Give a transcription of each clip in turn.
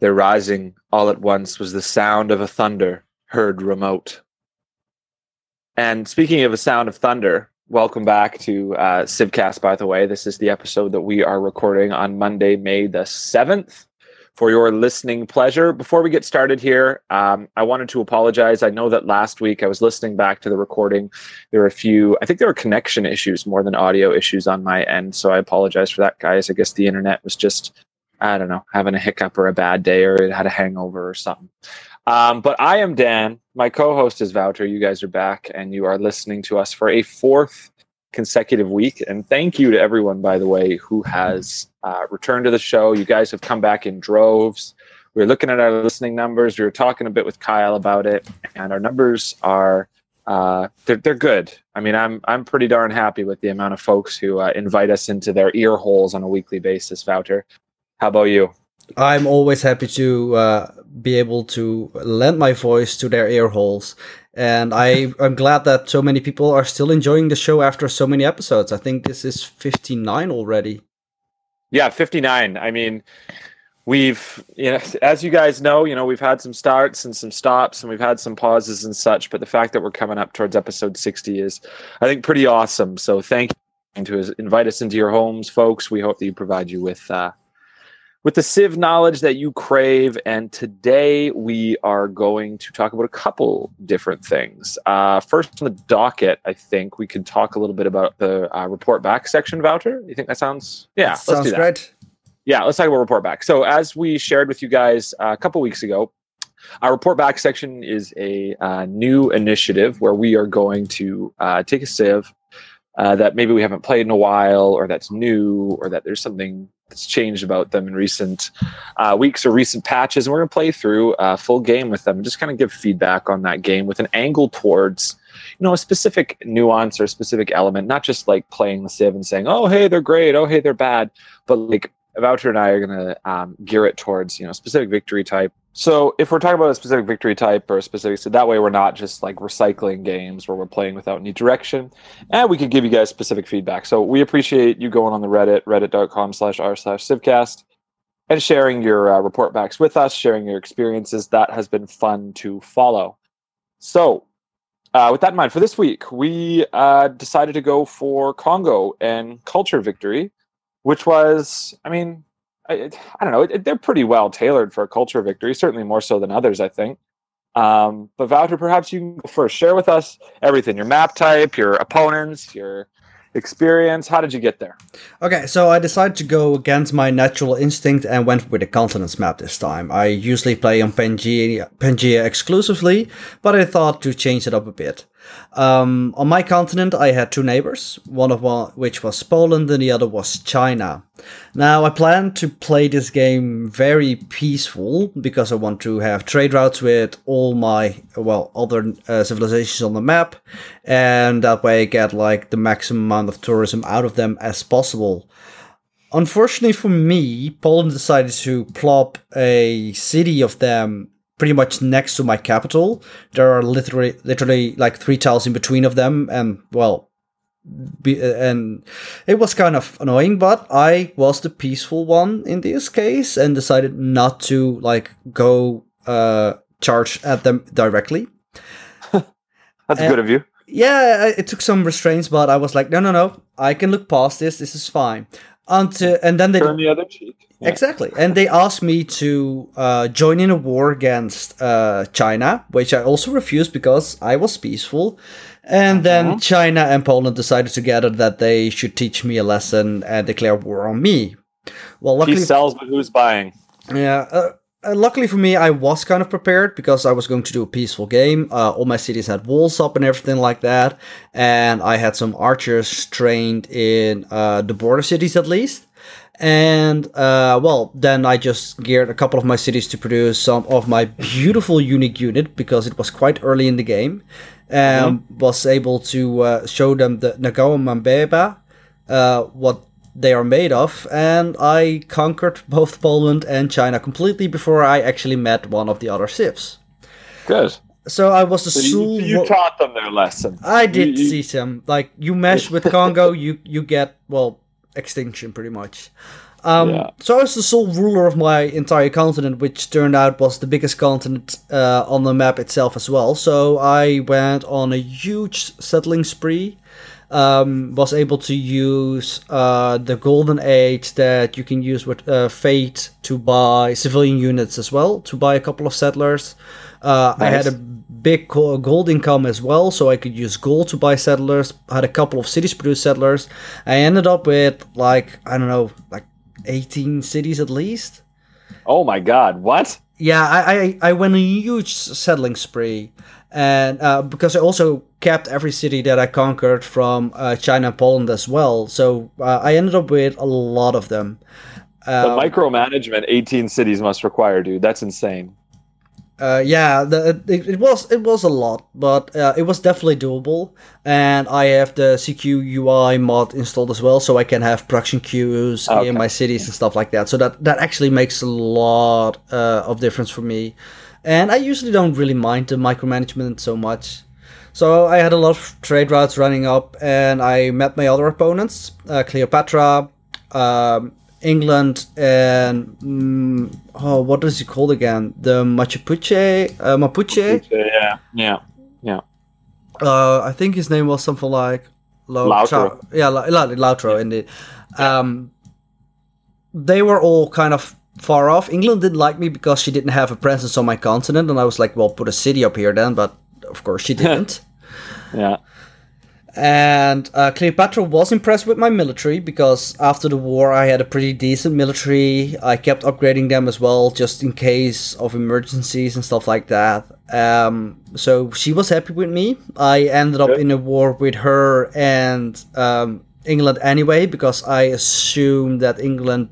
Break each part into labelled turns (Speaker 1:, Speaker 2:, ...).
Speaker 1: Their rising all at once was the sound of a thunder heard remote. And speaking of a sound of thunder, welcome back to uh, Civcast, by the way. This is the episode that we are recording on Monday, May the 7th. For your listening pleasure. Before we get started here, um, I wanted to apologize. I know that last week I was listening back to the recording. There were a few, I think there were connection issues more than audio issues on my end. So I apologize for that, guys. I guess the internet was just, I don't know, having a hiccup or a bad day or had a hangover or something. Um, but I am Dan. My co host is Wouter. You guys are back and you are listening to us for a fourth consecutive week. And thank you to everyone, by the way, who has uh, returned to the show. You guys have come back in droves. We were looking at our listening numbers. We were talking a bit with Kyle about it, and our numbers are uh, they're they're good. I mean, I'm I'm pretty darn happy with the amount of folks who uh, invite us into their ear holes on a weekly basis. Wouter, how about you?
Speaker 2: I'm always happy to uh, be able to lend my voice to their ear holes. And I, I'm glad that so many people are still enjoying the show after so many episodes. I think this is 59 already.
Speaker 1: Yeah, 59. I mean, we've, you know, as you guys know, you know, we've had some starts and some stops and we've had some pauses and such. But the fact that we're coming up towards episode 60 is, I think, pretty awesome. So thank you to invite us into your homes, folks. We hope that you provide you with, uh, with the Civ knowledge that you crave. And today we are going to talk about a couple different things. Uh, first, on the docket, I think we could talk a little bit about the uh, report back section, Wouter. You think that sounds? Yeah,
Speaker 2: that sounds great.
Speaker 1: Yeah, let's talk about report back. So, as we shared with you guys uh, a couple weeks ago, our report back section is a uh, new initiative where we are going to uh, take a Civ. Uh, that maybe we haven't played in a while, or that's new, or that there's something that's changed about them in recent uh, weeks or recent patches. And we're going to play through a full game with them and just kind of give feedback on that game with an angle towards, you know, a specific nuance or a specific element, not just like playing the Civ and saying, oh, hey, they're great. Oh, hey, they're bad. But like Wouter and I are going to um, gear it towards, you know, specific victory type so if we're talking about a specific victory type or a specific, so that way we're not just like recycling games where we're playing without any direction, and we could give you guys specific feedback. So we appreciate you going on the Reddit, reddit.com slash r slash civcast, and sharing your uh, report backs with us, sharing your experiences. That has been fun to follow. So uh, with that in mind, for this week, we uh, decided to go for Congo and Culture Victory, which was, I mean, I, I don't know. It, they're pretty well tailored for a culture victory, certainly more so than others, I think. Um, but Wouter, perhaps you can first share with us everything: your map type, your opponents, your experience. How did you get there?
Speaker 2: Okay, so I decided to go against my natural instinct and went with the continents map this time. I usually play on Pangea, Pangea exclusively, but I thought to change it up a bit. Um, on my continent, I had two neighbors, one of which was Poland and the other was China. Now, I plan to play this game very peaceful because I want to have trade routes with all my, well, other uh, civilizations on the map, and that way I get like the maximum amount of tourism out of them as possible. Unfortunately for me, Poland decided to plop a city of them pretty much next to my capital. There are literally literally like three tiles in between of them, and well, be, and it was kind of annoying. But I was the peaceful one in this case and decided not to like go uh, charge at them directly.
Speaker 1: That's and, good of you.
Speaker 2: Yeah, it took some restraints, but I was like, no, no, no, I can look past this. This is fine. Until and then they
Speaker 1: turn the other cheek.
Speaker 2: Yeah. Exactly. And they asked me to uh, join in a war against uh, China, which I also refused because I was peaceful. And then uh-huh. China and Poland decided together that they should teach me a lesson and declare war on me.
Speaker 1: Well, luckily, he sells, but who's buying?
Speaker 2: Yeah. Uh, uh, luckily for me, I was kind of prepared because I was going to do a peaceful game. Uh, all my cities had walls up and everything like that, and I had some archers trained in uh, the border cities at least. And uh, well, then I just geared a couple of my cities to produce some of my beautiful unique unit because it was quite early in the game, and mm-hmm. was able to uh, show them the Ngao Mbeba, uh, what they are made of, and I conquered both Poland and China completely before I actually met one of the other civs.
Speaker 1: Good.
Speaker 2: So I was the so
Speaker 1: you, you, taught them their lesson.
Speaker 2: I did you, you... them. Like you mesh with Congo, you you get well extinction pretty much. Um,
Speaker 1: Yeah.
Speaker 2: So I was the sole ruler of my entire continent, which turned out was the biggest continent uh, on the map itself as well. So I went on a huge settling spree. Um, was able to use uh, the golden age that you can use with uh, fate to buy civilian units as well to buy a couple of settlers. Uh, I had a big gold income as well, so I could use gold to buy settlers. I had a couple of cities produce settlers. I ended up with like I don't know, like eighteen cities at least.
Speaker 1: Oh my God! What?
Speaker 2: Yeah, I I, I went on a huge settling spree, and uh, because I also kept every city that I conquered from uh, China and Poland as well, so uh, I ended up with a lot of them.
Speaker 1: The
Speaker 2: Um,
Speaker 1: micromanagement 18 cities must require, dude. That's insane.
Speaker 2: Uh, yeah, the, it, it was it was a lot, but uh, it was definitely doable. And I have the CQ UI mod installed as well, so I can have production queues
Speaker 1: Okay.
Speaker 2: in my cities and stuff like that. So that that actually makes a lot uh, of difference for me. And I usually don't really mind the micromanagement so much. So I had a lot of trade routes running up, and I met my other opponents: uh, Cleopatra, um, England, and mm, oh, what is it called again? The Machu Picchu, uh, Mapuche.
Speaker 1: Yeah, yeah, yeah.
Speaker 2: Uh, I think his name was something like. Cha- yeah, La- La- indeed. Um, they were all kind of far off. England didn't like me because she didn't have a presence on my continent, and I was like, well, put a city up here then, but of course she didn't.
Speaker 1: Yeah.
Speaker 2: And uh, Cleopatra was impressed with my military because after the war I had a pretty decent military. I kept upgrading them as well, just in case of emergencies and stuff like that. Um, so she was happy with me. I ended up in a war with her and um, England anyway because I assumed that England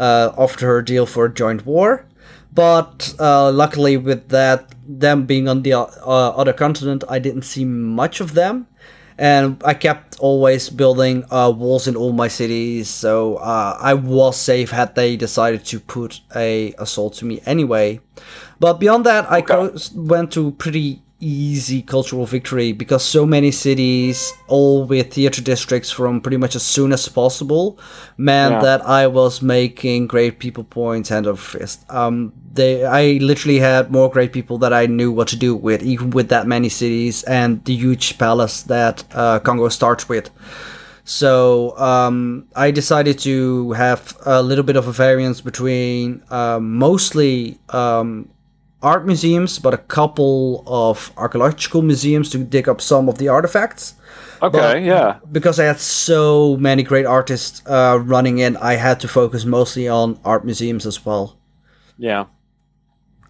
Speaker 2: uh, offered her a deal for a joint war. But uh, luckily, with that, them being on the uh, other continent, I didn't see much of them. And I kept always building uh, walls in all my cities, so uh, I was safe had they decided to put a assault to me anyway. But beyond that, I co- went to pretty easy cultural victory because so many cities, all with theater districts from pretty much as soon as possible, meant
Speaker 1: Yeah.
Speaker 2: that I was making great people points hand over fist. Um, they, I literally had more great people that I knew what to do with, even with that many cities and the huge palace that uh, Congo starts with. So um, I decided to have a little bit of a variance between um, mostly um, art museums, but a couple of archaeological museums to dig up some of the artifacts.
Speaker 1: Okay.
Speaker 2: But-
Speaker 1: yeah.
Speaker 2: Because I had so many great artists uh, running in, I had to focus mostly on art museums as well.
Speaker 1: Yeah.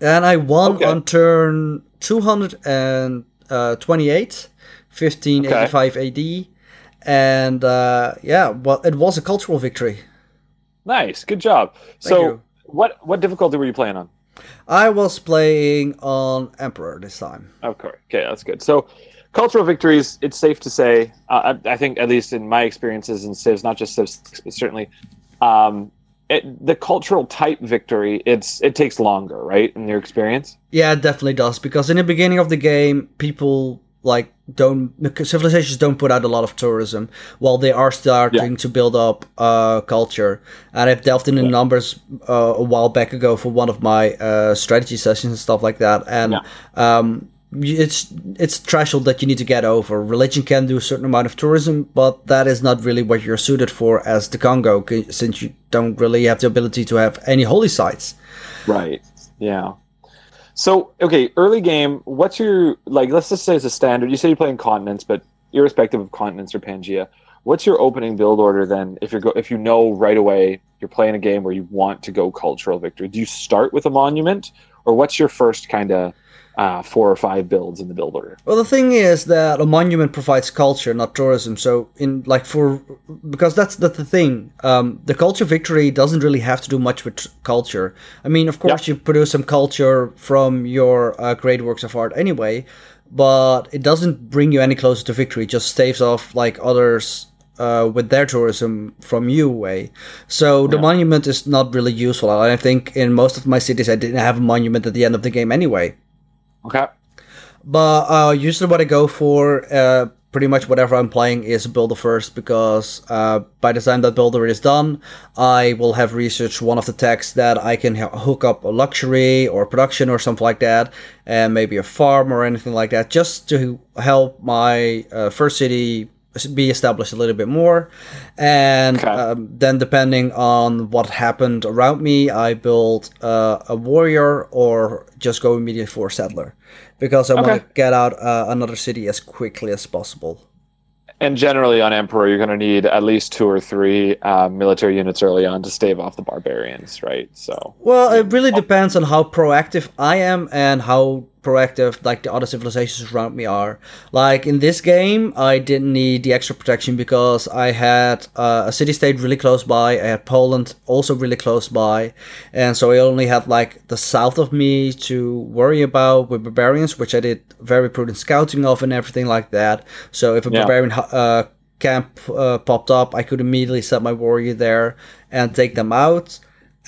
Speaker 2: And I won
Speaker 1: Okay.
Speaker 2: on turn 228, 1585 AD. And uh, yeah, well, it was a cultural victory.
Speaker 1: Nice. Good job. so,
Speaker 2: you.
Speaker 1: what what difficulty were you playing on?
Speaker 2: I was playing on Emperor this time.
Speaker 1: Of course. Okay, that's good. So, cultural victories. It's safe to say. Uh, I, I think, at least in my experiences in Civs, not just Civs, but certainly, um, it, the cultural type victory. It's it takes longer, right? In your experience.
Speaker 2: Yeah, it definitely does because in the beginning of the game, people like don't civilizations don't put out a lot of tourism while they are starting to build up uh, culture. And I've delved into numbers uh, a while back ago for one of my uh, strategy sessions and stuff like that. And um, it's it's threshold that you need to get over. Religion can do a certain amount of tourism, but that is not really what you're suited for as the Congo, since you don't really have the ability to have any holy sites.
Speaker 1: Right. Yeah. So okay, early game. What's your like? Let's just say it's a standard. You say you're playing continents, but irrespective of continents or Pangea, what's your opening build order then? If you're go, if you know right away you're playing a game where you want to go cultural victory, do you start with a monument, or what's your first kind of uh, four or five builds in the build order?
Speaker 2: Well, the thing is that a monument provides culture, not tourism. So, in like for because that's that's the thing. Um, the culture victory doesn't really have to do much with culture. I mean, of course, you produce some culture from your uh, great works of art anyway, but it doesn't bring you any closer to victory. It just staves off like others. Uh, with their tourism from you away, so the monument is not really useful. I think in most of my cities, I didn't have a monument at the end of the game anyway.
Speaker 1: Okay.
Speaker 2: But uh, usually, what I go for uh, pretty much whatever I'm playing is builder first because uh, by the time that builder is done, I will have researched one of the techs that I can hook up a luxury or production or something like that, and maybe a farm or anything like that, just to help my uh, first city be established a little bit more. And
Speaker 1: Okay.
Speaker 2: um, then, depending on what happened around me, I build uh, a warrior or just go immediately for a settler because I want to get out uh, another city as quickly as possible.
Speaker 1: And generally on Emperor, you're going to need at least two or three uh, military units early on to stave off the barbarians, right? So
Speaker 2: Well, it really depends on how proactive I am and how proactive like the other civilizations around me are. Like in this game, I didn't need the extra protection because I had uh, a city state really close by. I had Poland also really close by, and so I only had like the south of me to worry about with barbarians, which I did very prudent scouting of and everything like that. So if a
Speaker 1: Yeah.
Speaker 2: barbarian uh, camp uh, popped up, I could immediately set my warrior there and take them out.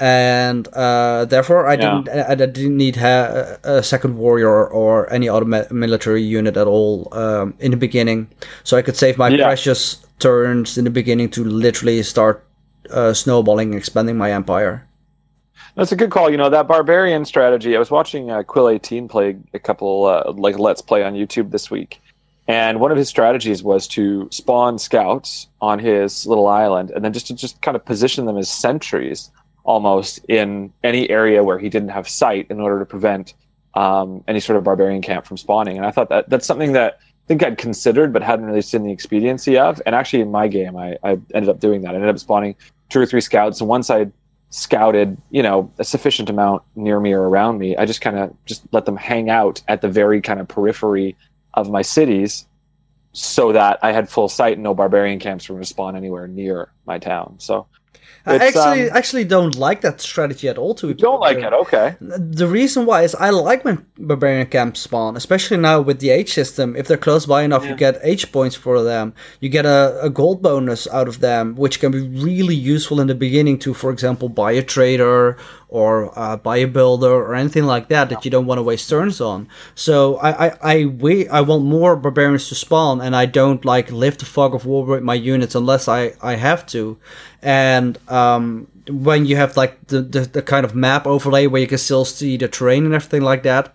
Speaker 2: And uh, therefore, I
Speaker 1: Yeah.
Speaker 2: didn't. I, I didn't need ha- a second warrior or any other mi- military unit at all um, in the beginning, so I could save my
Speaker 1: Yeah.
Speaker 2: precious turns in the beginning to literally start uh, snowballing and expanding my empire.
Speaker 1: That's a good call. You know that barbarian strategy. I was watching uh, Quill18 play a couple uh, like let's play on YouTube this week, and one of his strategies was to spawn scouts on his little island, and then just to just kind of position them as sentries almost in any area where he didn't have sight in order to prevent um, any sort of barbarian camp from spawning. And I thought that that's something that I think I'd considered but hadn't really seen the expediency of. And actually, in my game, I, I ended up doing that. I ended up spawning two or three scouts, and once I scouted, you know, a sufficient amount near me or around me, I just kind of just let them hang out at the very kind of periphery of my cities so that I had full sight and no barbarian camps were going to spawn anywhere near my town. So
Speaker 2: I
Speaker 1: It's,
Speaker 2: actually
Speaker 1: um,
Speaker 2: actually don't like that strategy at all. To be
Speaker 1: don't like it, okay?
Speaker 2: The reason why is I like when barbarian camps spawn, especially now with the H system. If they're close by enough, you get H points for them. You get a, a gold bonus out of them, which can be really useful in the beginning to, for example, buy a trader or uh, buy a builder or anything like that that you don't want to waste turns on. So I I I, wait, I want more barbarians to spawn, and I don't like lift the fog of war with my units unless I I have to. And um, when you have like the, the, the kind of map overlay where you can still see the terrain and everything like that,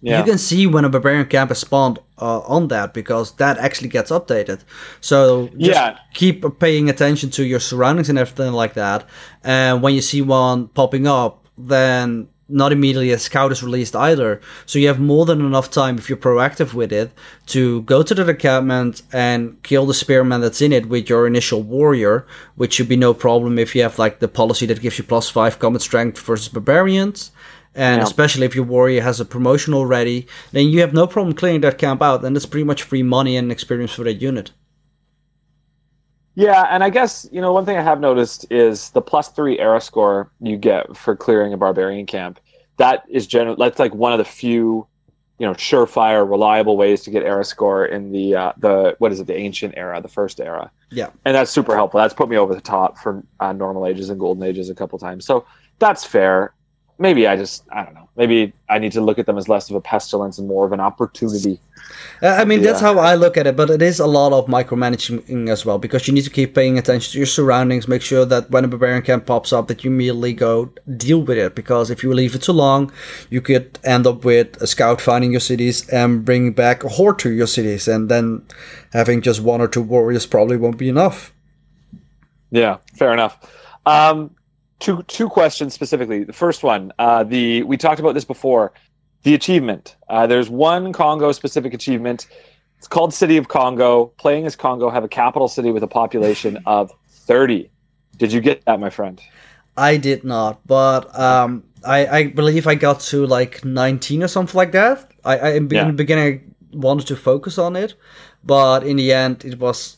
Speaker 1: Yeah.
Speaker 2: you can see when a barbarian camp is spawned uh, on that because that actually gets updated. So just
Speaker 1: Yeah.
Speaker 2: keep paying attention to your surroundings and everything like that. And when you see one popping up, then not immediately a scout is released either. So you have more than enough time if you're proactive with it to go to the encampment and kill the spearman that's in it with your initial warrior, which should be no problem if you have like the policy that gives you plus five combat strength versus barbarians. And
Speaker 1: Yeah.
Speaker 2: especially if your warrior has a promotion already, then you have no problem clearing that camp out, and it's pretty much free money and experience for that unit.
Speaker 1: Yeah, and I guess you know one thing I have noticed is the plus three era score you get for clearing a barbarian camp. That is general. That's like one of the few, you know, surefire, reliable ways to get era score in the uh, the what is it, the ancient era, the first era.
Speaker 2: Yeah.
Speaker 1: and that's super helpful. That's put me over the top for uh, normal ages and golden ages a couple times. So that's fair. Maybe I just I don't know. Maybe I need to look at them as less of a pestilence and more of an opportunity.
Speaker 2: Uh, I mean, that's how I look at it, but it is a lot of micromanaging as well because you need to keep paying attention to your surroundings. Make sure that when a barbarian camp pops up, that you immediately go deal with it. Because if you leave it too long, you could end up with a scout finding your cities and bringing back a horde to your cities, and then having just one or two warriors probably won't be enough.
Speaker 1: Yeah, fair enough. Um, two two questions specifically. The first one, uh, the we talked about this before. The achievement. Uh, there's one Congo specific achievement. It's called City of Congo. Playing as Congo, have a capital city with a population of 30. Did you get that, my friend?
Speaker 2: I did not, but um, I, I believe I got to like 19 or something like that. I, I in,
Speaker 1: Yeah.
Speaker 2: in the beginning I wanted to focus on it, but in the end it was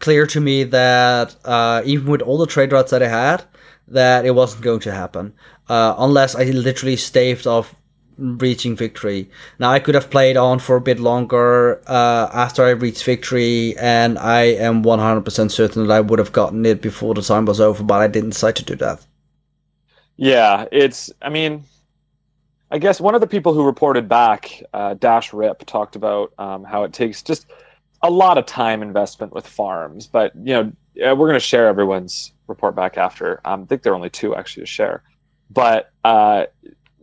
Speaker 2: clear to me that uh, even with all the trade routes that I had, that it wasn't going to happen uh, unless I literally staved off reaching victory. Now I could have played on for a bit longer uh, after I reached victory, and I am 100% certain that I would have gotten it before the time was over, but I didn't decide to do that.
Speaker 1: Yeah, it's. I mean, I guess one of the people who reported back, uh, Dash Rip, talked about um, how it takes just a lot of time investment with farms, but you know we're going to share everyone's report back after. Um, I think there are only two actually to share, but uh,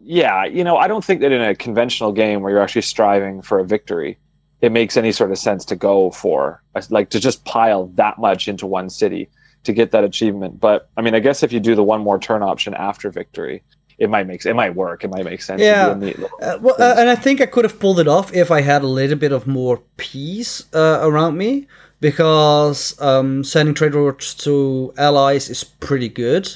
Speaker 1: yeah, you know I don't think that in a conventional game where you're actually striving for a victory, it makes any sort of sense to go for like to just pile that much into one city to get that achievement. But I mean, I guess if you do the one more turn option after victory, it might make it might work. It might make sense.
Speaker 2: Yeah. Uh, well, uh, and I think I could have pulled it off if I had a little bit of more peace uh, around me, because um, sending trade routes to allies is pretty good,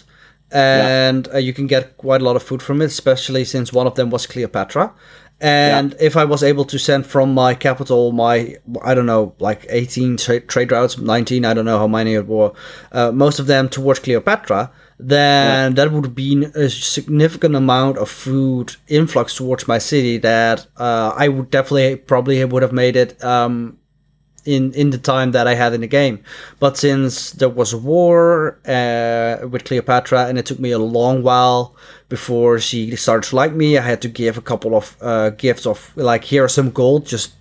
Speaker 2: and yeah. Uh, you can get quite a lot of food from it, especially since one of them was Cleopatra. And yeah. if I was able to send from my capital my I don't know like 18 tra- trade routes, 19, I don't know how many it were, uh, most of them towards Cleopatra then yeah. that would be a significant amount of food influx towards my city that uh, I would definitely probably would have made it um, in in the time that I had in the game. But since there was a war uh, with Cleopatra and it took me a long while before she started to like me, I had to give a couple of uh, gifts of like here are some gold, just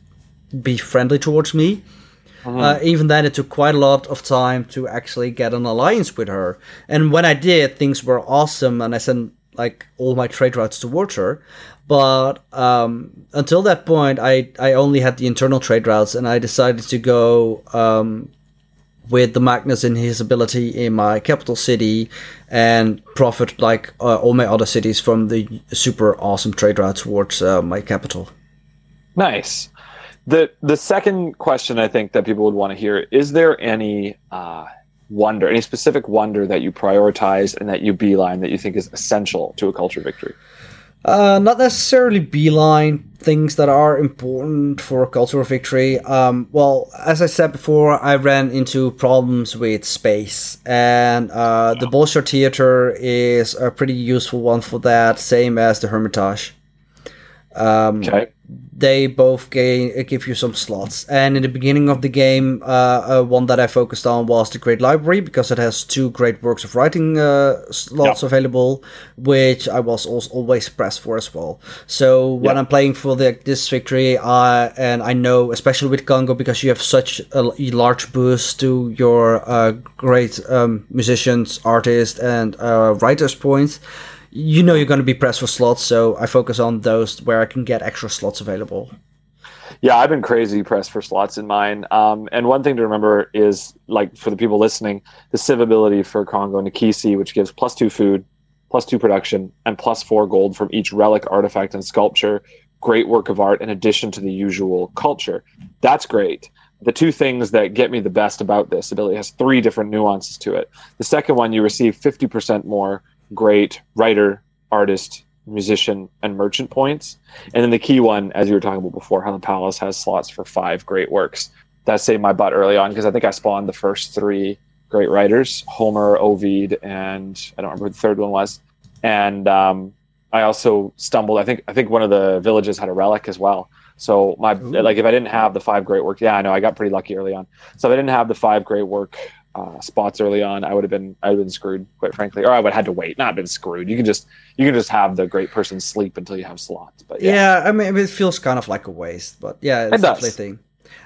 Speaker 2: be friendly towards me. Mm-hmm. Uh, even then, it took quite a lot of time to actually get an alliance with her. And when I did, things were awesome, and I sent like all my trade routes towards her. But um, until that point, I I only had the internal trade routes, and I decided to go um, with the Magnus and his ability in my capital city, and profit like uh, all my other cities from the super awesome trade route towards uh, my capital.
Speaker 1: Nice. The the second question I think that people would want to hear is there any uh, wonder, any specific wonder that you prioritize and that you beeline that you think is essential to a culture victory?
Speaker 2: Uh, not necessarily beeline things that are important for cultural victory. Um, well, as I said before, I ran into problems with space, and uh, the Bolshoi Theater is a pretty useful one for that, same as the Hermitage. Um, okay they both gain, give you some slots. And in the beginning of the game, uh, uh, one that I focused on was the Great Library because it has two great works of writing uh, slots available, which I was also always pressed for as well. So when I'm playing for the, this victory, uh, and I know, especially with Congo, because you have such a large boost to your uh, great um, musicians, artists, and uh, writers' points you know you're going to be pressed for slots, so I focus on those where I can get extra slots available.
Speaker 1: Yeah, I've been crazy pressed for slots in mine. Um, and one thing to remember is, like, for the people listening, the civ ability for Congo Nkisi, which gives plus two food, plus two production, and plus four gold from each relic, artifact, and sculpture. Great work of art in addition to the usual culture. That's great. The two things that get me the best about this ability has three different nuances to it. The second one, you receive 50% more great writer, artist, musician, and merchant points. And then the key one, as you were talking about before, how the palace has slots for five great works. That saved my butt early on because I think I spawned the first three great writers Homer, Ovid, and I don't remember who the third one was. And um, I also stumbled. I think I think one of the villages had a relic as well. So my Ooh. like if I didn't have the five great work, yeah, I know I got pretty lucky early on. So if I didn't have the five great work uh, spots early on, I would have been I would have been screwed, quite frankly, or I would have had to wait. Not been screwed. You can just you can just have the great person sleep until you have slots. But yeah,
Speaker 2: yeah I mean it feels kind of like a waste, but yeah, it's it definitely a thing.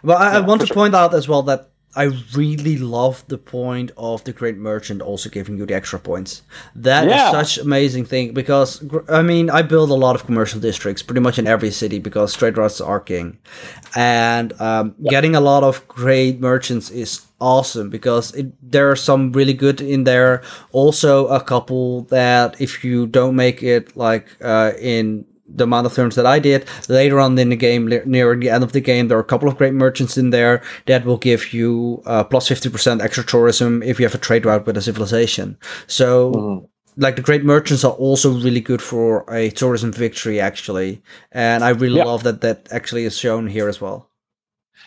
Speaker 2: But I, yeah, I want to sure. point out as well that I really love the point of the Great Merchant also giving you the extra points. That yeah. is such amazing thing because I mean I build a lot of commercial districts pretty much in every city because trade routes are king, and um, getting a lot of great merchants is awesome because it, there are some really good in there. Also, a couple that if you don't make it like uh, in the amount of turns that I did. Later on in the game, near the end of the game, there are a couple of great merchants in there that will give you uh, plus 50% extra tourism if you have a trade route with a civilization. So, mm-hmm. like, the great merchants are also really good for a tourism victory, actually. And I really yeah. love that that actually is shown here as well.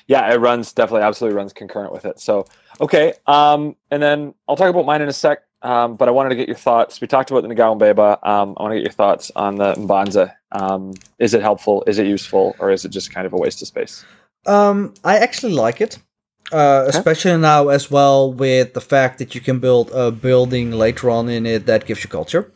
Speaker 1: Yeah, it runs definitely, absolutely runs concurrent with it. So, okay. Um, and then I'll talk about mine in a sec. Um, but I wanted to get your thoughts. We talked about the Ngao Mbeba. Um, I want to get your thoughts on the Mbanza. Um, is it helpful? Is it useful? Or is it just kind of a waste of space?
Speaker 2: Um, I actually like it. Uh, okay. Especially now as well with the fact that you can build a building later on in it that gives you culture.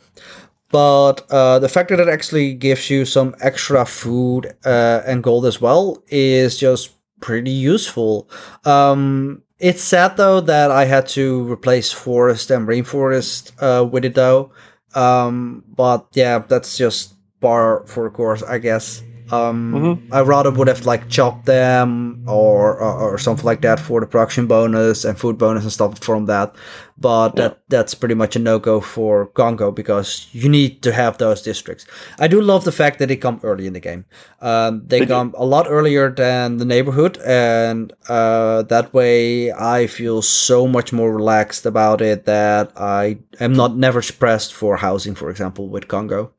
Speaker 2: But uh, the fact that it actually gives you some extra food uh, and gold as well is just pretty useful. Um, it's sad though that I had to replace forest and rainforest uh, with it though. Um, but yeah, that's just par for the course, I guess. Um, mm-hmm. I rather would have like chopped them or, or, or something like that for the production bonus and food bonus and stuff from that. But yeah. that that's pretty much a no go for Congo because you need to have those districts. I do love the fact that they come early in the game. Um, they, they come do. a lot earlier than the neighborhood, and uh, that way I feel so much more relaxed about it that I am not never stressed for housing, for example, with Congo.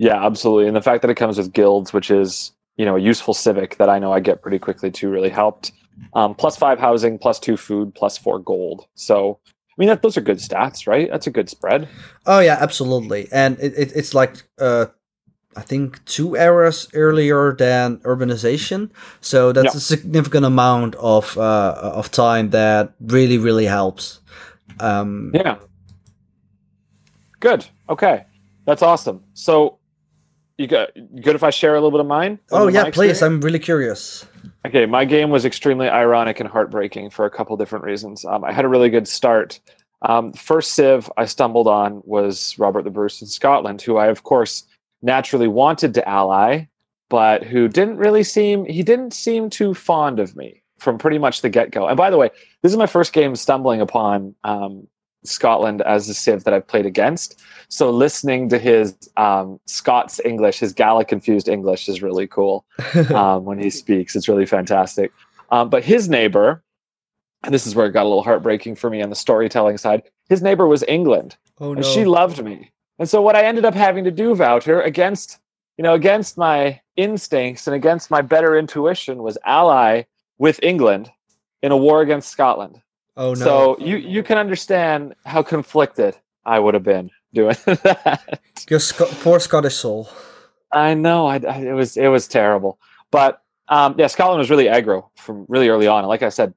Speaker 1: Yeah, absolutely. And the fact that it comes with guilds, which is you know a useful civic that I know I get pretty quickly too, really helped. Um, plus five housing, plus two food, plus four gold. So I mean, that, those are good stats, right? That's a good spread.
Speaker 2: Oh yeah, absolutely. And it, it, it's like uh, I think two eras earlier than urbanization. So that's a significant amount of uh, of time that really really helps. Um,
Speaker 1: yeah. Good. Okay, that's awesome. So you got good if I share a little bit of mine?
Speaker 2: Oh yeah, please. I'm really curious.
Speaker 1: Okay, my game was extremely ironic and heartbreaking for a couple different reasons. Um, I had a really good start. Um, first Civ I stumbled on was Robert the Bruce in Scotland, who I of course naturally wanted to ally, but who didn't really seem he didn't seem too fond of me from pretty much the get go. And by the way, this is my first game stumbling upon um, Scotland as a Civ that I've played against. So listening to his um, Scots English, his Gaelic confused English is really cool um, when he speaks. It's really fantastic. Um, but his neighbor, and this is where it got a little heartbreaking for me on the storytelling side. His neighbor was England, oh, no. and she loved me. And so what I ended up having to do, Wouter, against you know against my instincts and against my better intuition, was ally with England in a war against Scotland. Oh no! So you you can understand how conflicted I would have been doing that.
Speaker 2: Your Sc- poor Scottish soul.
Speaker 1: I know. I, I, it was it was terrible, but um, yeah, Scotland was really aggro from really early on. Like I said,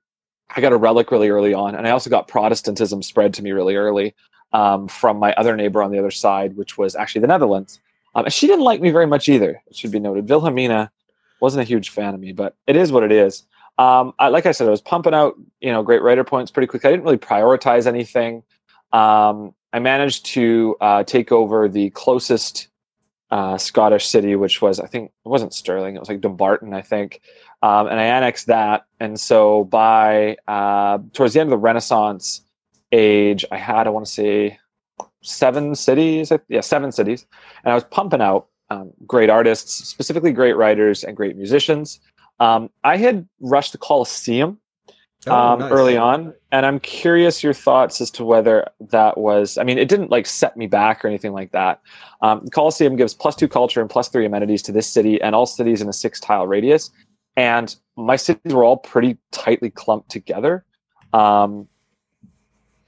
Speaker 1: I got a relic really early on, and I also got Protestantism spread to me really early um, from my other neighbor on the other side, which was actually the Netherlands. Um, and she didn't like me very much either. It should be noted. Wilhelmina wasn't a huge fan of me, but it is what it is. Um, I, like I said, I was pumping out you know great writer points pretty quick. I didn't really prioritize anything. Um, I managed to uh, take over the closest uh, Scottish city, which was I think it wasn't Stirling, it was like Dumbarton, I think, um, and I annexed that. And so by uh, towards the end of the Renaissance age, I had I want to say seven cities, yeah, seven cities, and I was pumping out um, great artists, specifically great writers and great musicians. Um, I had rushed the Colosseum oh, um, nice. early on, and I'm curious your thoughts as to whether that was. I mean, it didn't like set me back or anything like that. Um, the Colosseum gives plus two culture and plus three amenities to this city and all cities in a six tile radius, and my cities were all pretty tightly clumped together. Um,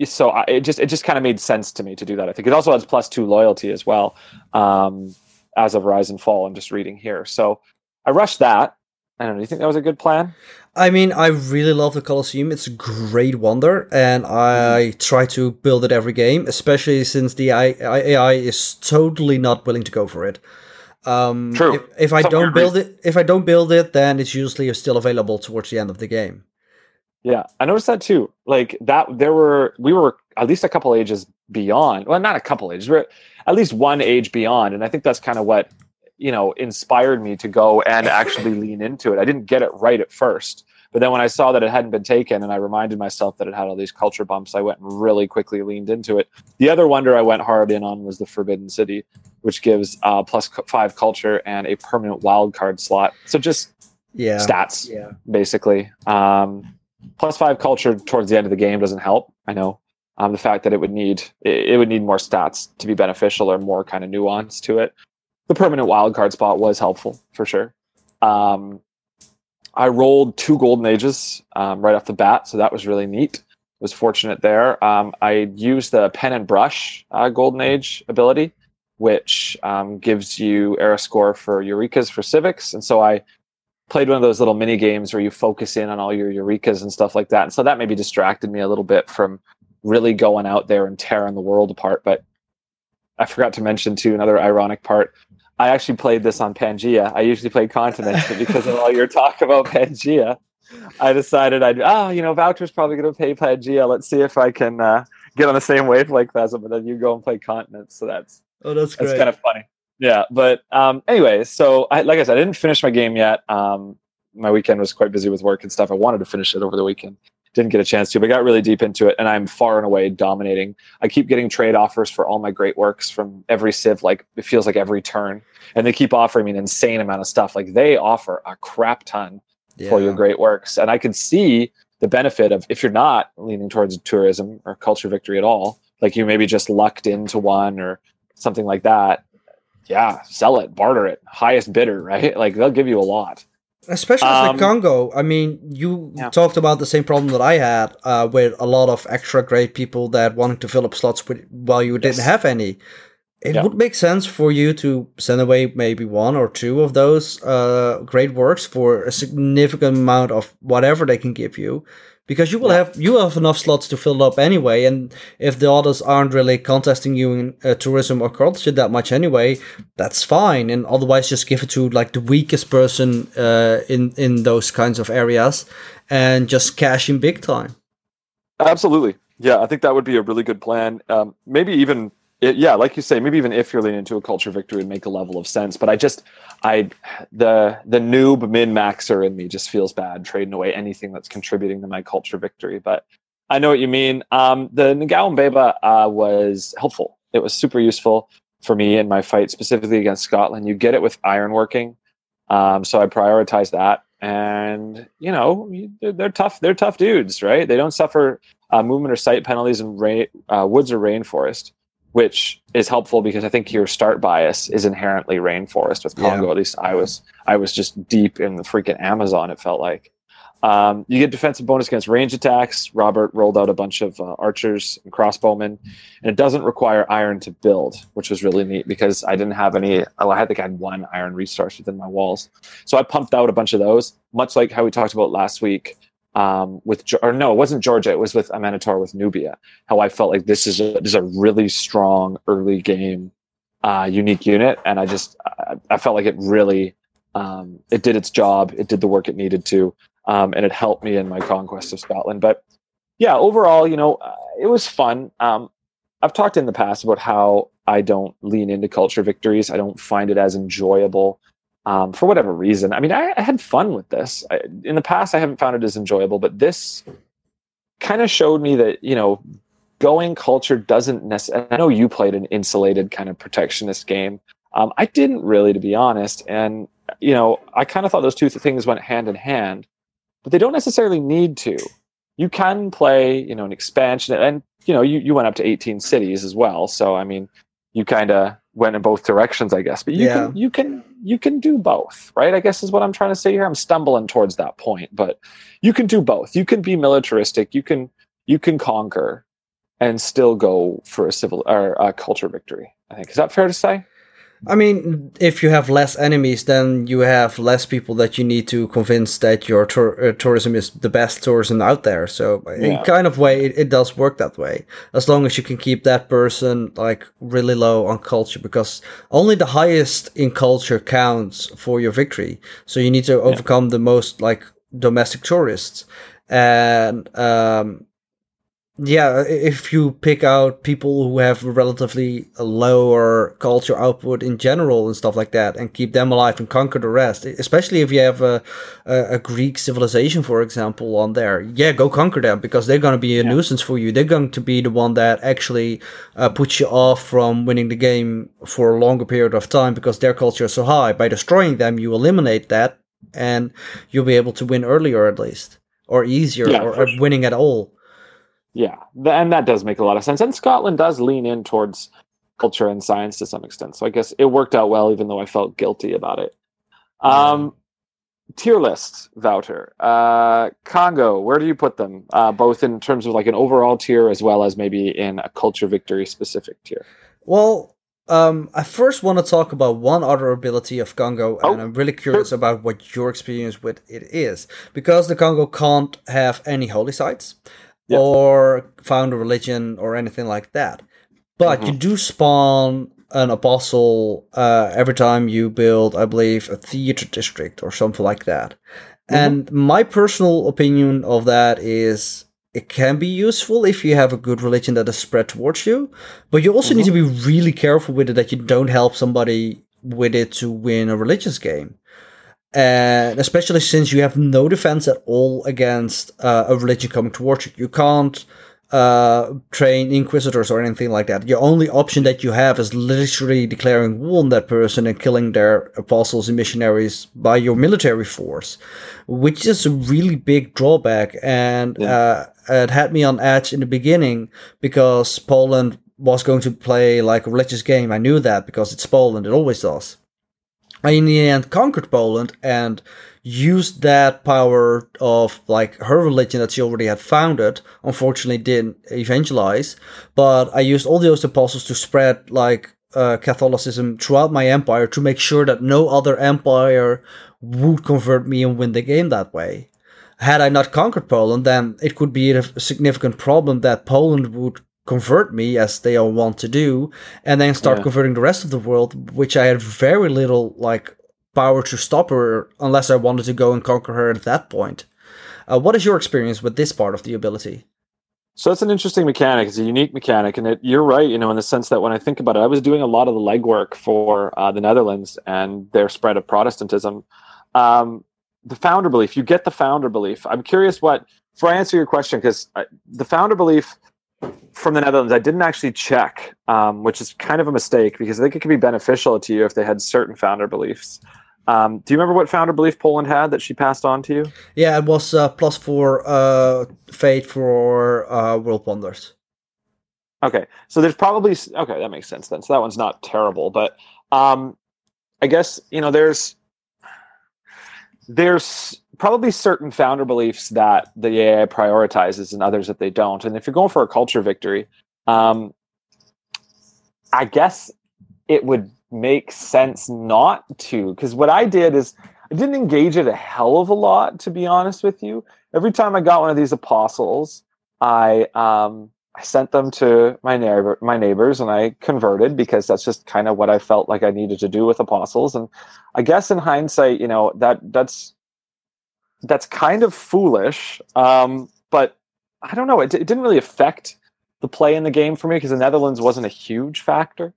Speaker 1: so I, it just it just kind of made sense to me to do that. I think it also has plus two loyalty as well um, as of Rise and Fall. I'm just reading here, so I rushed that I don't know. Do you think that was a good plan?
Speaker 2: I mean, I really love the Colosseum. It's a great wonder, and I mm-hmm. try to build it every game, especially since the AI is totally not willing to go for it. Um,
Speaker 1: True.
Speaker 2: If, if I don't build it, if I don't build it, then it's usually still available towards the end of the game.
Speaker 1: Yeah, I noticed that too. Like that, there were we were at least a couple ages beyond. Well, not a couple ages, but at least one age beyond, and I think that's kind of what you know inspired me to go and actually lean into it. I didn't get it right at first, but then when I saw that it hadn't been taken, and I reminded myself that it had all these culture bumps, I went and really quickly leaned into it. The other wonder I went hard in on was the Forbidden City, which gives uh, plus five culture and a permanent wild card slot. So just yeah stats, yeah, basically. Um, plus five culture towards the end of the game doesn't help. I know. Um, the fact that it would need it, it would need more stats to be beneficial or more kind of nuance to it the permanent wild card spot was helpful for sure. Um, I rolled two golden ages um, right off the bat, so that was really neat. Was fortunate there. Um, I used the pen and brush uh, golden age ability, which um, gives you era score for eurekas for civics, and so I played one of those little mini games where you focus in on all your eurekas and stuff like that. And so that maybe distracted me a little bit from really going out there and tearing the world apart. But I forgot to mention too another ironic part I actually played this on Pangea. I usually play continents, but because of all your talk about Pangea, I decided I'd ah, oh, you know, Wouter's probably going to pay Pangea. Let's see if I can uh, get on the same wavelength as him. But then you go and play continents, so that's
Speaker 2: oh, that's great.
Speaker 1: That's kind of funny. Yeah, but um, anyway, so I, like I said, I didn't finish my game yet. Um, my weekend was quite busy with work and stuff. I wanted to finish it over the weekend, didn't get a chance to, but got really deep into it, and I'm far and away dominating. I keep getting trade offers for all my great works from every civ, like it feels like every turn, and they keep offering me an insane amount of stuff. Like they offer a crap ton yeah. for your great works, and I could see the benefit of if you're not leaning towards tourism or culture victory at all, like you maybe just lucked into one or something like that yeah, sell it, barter it, highest bidder, right? Like they'll give you a lot.
Speaker 2: Especially um, the Congo. I mean, you yeah. talked about the same problem that I had uh, with a lot of extra great people that wanted to fill up slots with, while you didn't yes. have any. It yeah. would make sense for you to send away maybe one or two of those uh, great works for a significant amount of whatever they can give you because you will yeah. have you have enough slots to fill up anyway and if the others aren't really contesting you in uh, tourism or culture that much anyway that's fine. And otherwise just give it to like the weakest person uh, in in those kinds of areas and just cash in big time.
Speaker 1: Absolutely. Yeah i think that would be a really good plan. Um, maybe even it, yeah, like you say, maybe even if you're leaning into a culture victory would make a level of sense. But I just, I the the noob min maxer in me just feels bad trading away anything that's contributing to my culture victory. But I know what you mean. Um, the Ngao Mbeba uh, was helpful. It was super useful for me in my fight, specifically against Scotland. You get it with ironworking, um, so I prioritize that. And you know, they're, they're, tough. They're tough dudes, right? They don't suffer uh, movement or sight penalties in ra- uh, woods or rainforest which is helpful because I think your start bias is inherently rainforest with Congo. Yeah. At least I was I was just deep in the freaking Amazon. It felt like. Um, you get defensive bonus against range attacks. Robert rolled out a bunch of uh, archers and crossbowmen, and it doesn't require iron to build, which was really neat because I didn't have any. Oh, I think I had one iron resource within my walls, so I pumped out a bunch of those. Much like how we talked about last week, um, with or no, it wasn't Georgia. It was with Amanitore with Nubia. How I felt like this is a, this is a really strong early game, uh, unique unit, and I just I, I felt like it really um, it did its job. It did the work it needed to, um, and it helped me in my conquest of Scotland. But yeah, overall, you know, uh, it was fun. Um, I've talked in the past about how I don't lean into culture victories. I don't find it as enjoyable um, for whatever reason. I mean, I, I had fun with this. I, in the past, I haven't found it as enjoyable, but this kind of showed me that you know, going culture doesn't necessarily. I know you played an insulated kind of protectionist game. Um, I didn't really, to be honest, and you know, I kind of thought those two things went hand in hand, but they don't necessarily need to. You can play, you know, an expansion, and you know, you, you went up to 18 cities as well. So I mean, you kind of went in both directions, I guess. But you yeah. can you can you can do both, right? I guess is what I'm trying to say here. I'm stumbling towards that point, but you can do both. You can be militaristic. You can you can conquer, and still go for a civil or a culture victory. I think is that fair to say?
Speaker 2: I mean, if you have less enemies, then you have less people that you need to convince that your tur- uh, tourism is the best tourism out there. So, yeah. in kind of way, it, it, does work that way. As long as you can keep that person like really low on culture, because only the highest in culture counts for your victory. So you need to overcome yeah. the most like domestic tourists, and um, yeah, if you pick out people who have relatively lower culture output in general and stuff like that, and keep them alive and conquer the rest, especially if you have a, a, a Greek civilization, for example, on there, yeah, go conquer them because they're going to be a yeah. nuisance for you. They're going to be the one that actually uh, puts you off from winning the game for a longer period of time because their culture is so high. By destroying them, you eliminate that, and you'll be able to win earlier at least, or easier, yeah, or, or winning at all.
Speaker 1: Yeah, and that does make a lot of sense. And Scotland does lean in towards culture and science to some extent. So I guess it worked out well, even though I felt guilty about it. Um, tier list, Wouter. Uh, Congo, where do you put them? Uh, both in terms of like an overall tier as well as maybe in a culture victory specific tier.
Speaker 2: Well, um, I first want to talk about one other ability of Congo, oh, and I'm really curious sure. about what your experience with it is. Because the Congo can't have any holy sites, or found a religion or anything like that. But mm-hmm. you do spawn an apostle uh, every time you build, I believe, a theater district or something like that. Mm-hmm. And my personal opinion of that is it can be useful if you have a good religion that is spread towards you, but you also mm-hmm. need to be really careful with it that you don't help somebody with it to win a religious game. And especially since you have no defense at all against uh, a religion coming towards you. You can't uh, train inquisitors or anything like that. Your only option that you have is literally declaring war on that person and killing their apostles and missionaries by your military force, which is a really big drawback. And yeah. uh, it had me on edge in the beginning because Poland was going to play like a religious game. I knew that because it's Poland, it always does. I in the end conquered Poland and used that power of like her religion that she already had founded. Unfortunately, didn't evangelize, but I used all those apostles to spread like uh, Catholicism throughout my empire to make sure that no other empire would convert me and win the game that way. Had I not conquered Poland, then it could be a significant problem that Poland would convert me as they all want to do and then start yeah. converting the rest of the world which i had very little like power to stop her unless i wanted to go and conquer her at that point. Uh, what is your experience with this part of the ability?
Speaker 1: So it's an interesting mechanic. It's a unique mechanic and it, you're right you know in the sense that when i think about it i was doing a lot of the legwork for uh, the netherlands and their spread of protestantism. Um, the founder belief you get the founder belief. I'm curious what before i answer your question because the founder belief from the Netherlands, I didn't actually check, um, which is kind of a mistake because I think it could be beneficial to you if they had certain founder beliefs. Um, do you remember what founder belief Poland had that she passed on to you?
Speaker 2: Yeah, it was uh, plus four uh, fate for uh, world wonders.
Speaker 1: Okay, so there's probably okay that makes sense then. So that one's not terrible, but um, I guess you know there's there's probably certain founder beliefs that the AI prioritizes and others that they don't. And if you're going for a culture victory, um, I guess it would make sense not to. Because what I did is I didn't engage it a hell of a lot, to be honest with you. Every time I got one of these apostles, I um, I sent them to my neighbor, my neighbors, and I converted because that's just kind of what I felt like I needed to do with apostles. And I guess in hindsight, you know that that's that's kind of foolish. Um, but I don't know. It, it, didn't really affect the play in the game for me because the Netherlands wasn't a huge factor.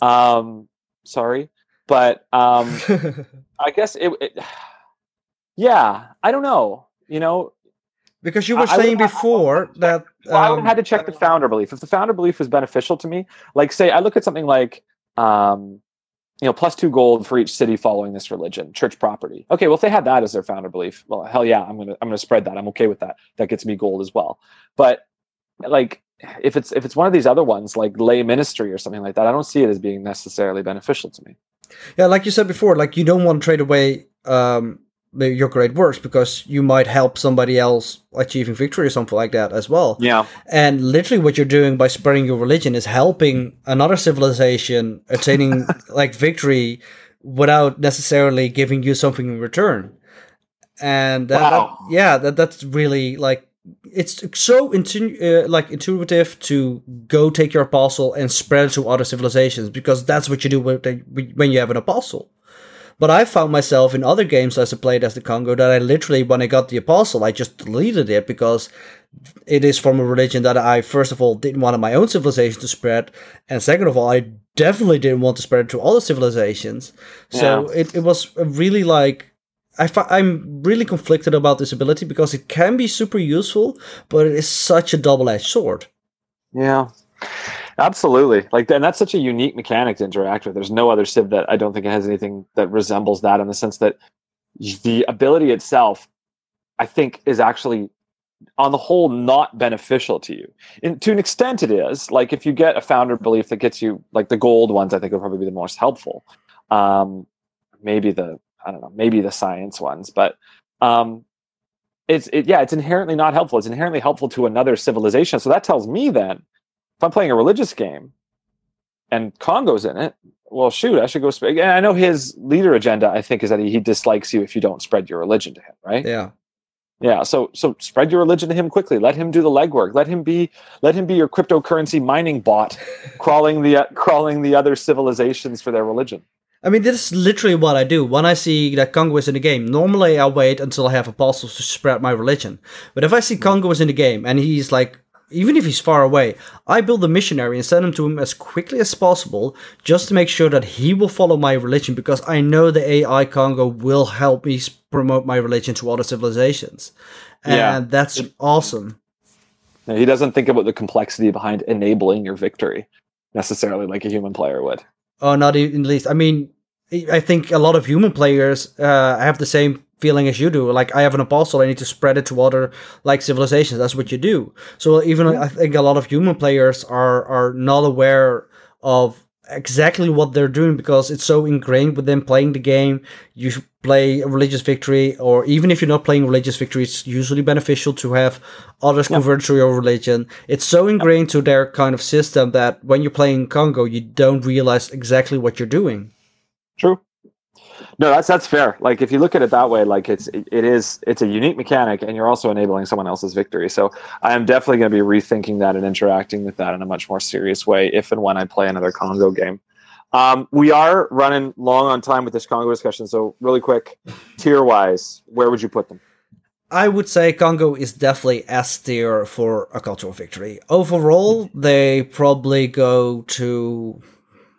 Speaker 1: Um, sorry, but um, I guess it, it, Yeah, I don't know. You know,
Speaker 2: because you were I, saying I before that
Speaker 1: well, um, I would have had to check the founder belief. If the founder belief was beneficial to me, like say I look at something like um, you know, plus two gold for each city following this religion, church property. Okay, well, if they had that as their founder belief, well, hell yeah, I'm gonna I'm gonna spread that. I'm okay with that. That gets me gold as well. But like, if it's if it's one of these other ones like lay ministry or something like that, I don't see it as being necessarily beneficial to me.
Speaker 2: Yeah, like you said before, like you don't want to trade away um, your great works because you might help somebody else achieving victory or something like that as well.
Speaker 1: Yeah.
Speaker 2: And literally what you're doing by spreading your religion is helping another civilization attaining like victory without necessarily giving you something in return. And that, wow. that, yeah, that that's really like it's so intu- uh, like intuitive to go take your apostle and spread it to other civilizations because that's what you do when you have an apostle. But I found myself in other games as I played as the Congo that I literally, when I got the Apostle, I just deleted it because it is from a religion that I, first of all, didn't want my own civilization to spread. And second of all, I definitely didn't want to spread it to other civilizations. So yeah. it, it was really like, I I'm really conflicted about this ability because it can be super useful, but it is such a double edged sword.
Speaker 1: Yeah. Absolutely. Like, and that's such a unique mechanic to interact with. There's no other Civ that I don't think it has anything that resembles that in the sense that the ability itself, I think, is actually on the whole not beneficial to you. And to an extent, it is. Like, if you get a founder belief that gets you, like the gold ones, I think will probably be the most helpful. Um, maybe the, I don't know, maybe the science ones, but um, it's it, yeah, it's inherently not helpful. It's inherently helpful to another civilization. So that tells me then if I'm playing a religious game and Congo's in it, well, shoot, I should go. Sp- and I know his leader agenda, I think, is that he, he dislikes you if you don't spread your religion to him, right?
Speaker 2: Yeah.
Speaker 1: Yeah, so so spread your religion to him quickly. Let him do the legwork. Let him be let him be your cryptocurrency mining bot, crawling the uh, crawling the other civilizations for their religion.
Speaker 2: I mean, this is literally what I do when I see that Congo is in the game. Normally, I wait until I have apostles to spread my religion. But if I see Congo is in the game and he's like, even if he's far away, I build a missionary and send him to him as quickly as possible just to make sure that he will follow my religion because I know the AI Congo will help me promote my religion to other civilizations. And yeah. that's awesome.
Speaker 1: he doesn't think about the complexity behind enabling your victory necessarily like a human player would.
Speaker 2: Oh, not in the least. I mean, I think a lot of human players uh, have the same feeling as you do. Like I have an apostle, I need to spread it to other like civilizations. That's what you do. So even I think a lot of human players are are not aware of exactly what they're doing because it's so ingrained with them playing the game. You play a religious victory, or even if you're not playing religious victory, it's usually beneficial to have others yep. convert to your religion. It's so ingrained to their kind of system that when you're playing Congo, you don't realize exactly what you're doing.
Speaker 1: True. No, that's that's fair. Like if you look at it that way, like it's it is it's a unique mechanic, and you're also enabling someone else's victory. So I am definitely going to be rethinking that and interacting with that in a much more serious way if and when I play another Congo game. Um, we are running long on time with this Congo discussion, so really quick, tier wise, where would you put them?
Speaker 2: I would say Congo is definitely S tier for a cultural victory. Overall, they probably go to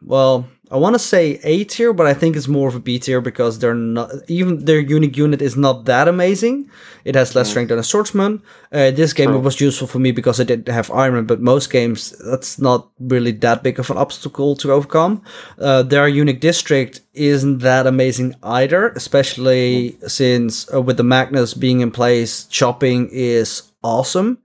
Speaker 2: well, I want to say A tier, but I think it's more of a B tier because they're not even their unique unit is not that amazing. It has less mm. strength than a swordsman. Uh, this game True. it was useful for me because I didn't have iron, but most games that's not really that big of an obstacle to overcome. Uh, their unique district isn't that amazing either, especially mm. since uh, with the Magnus being in place, chopping is awesome.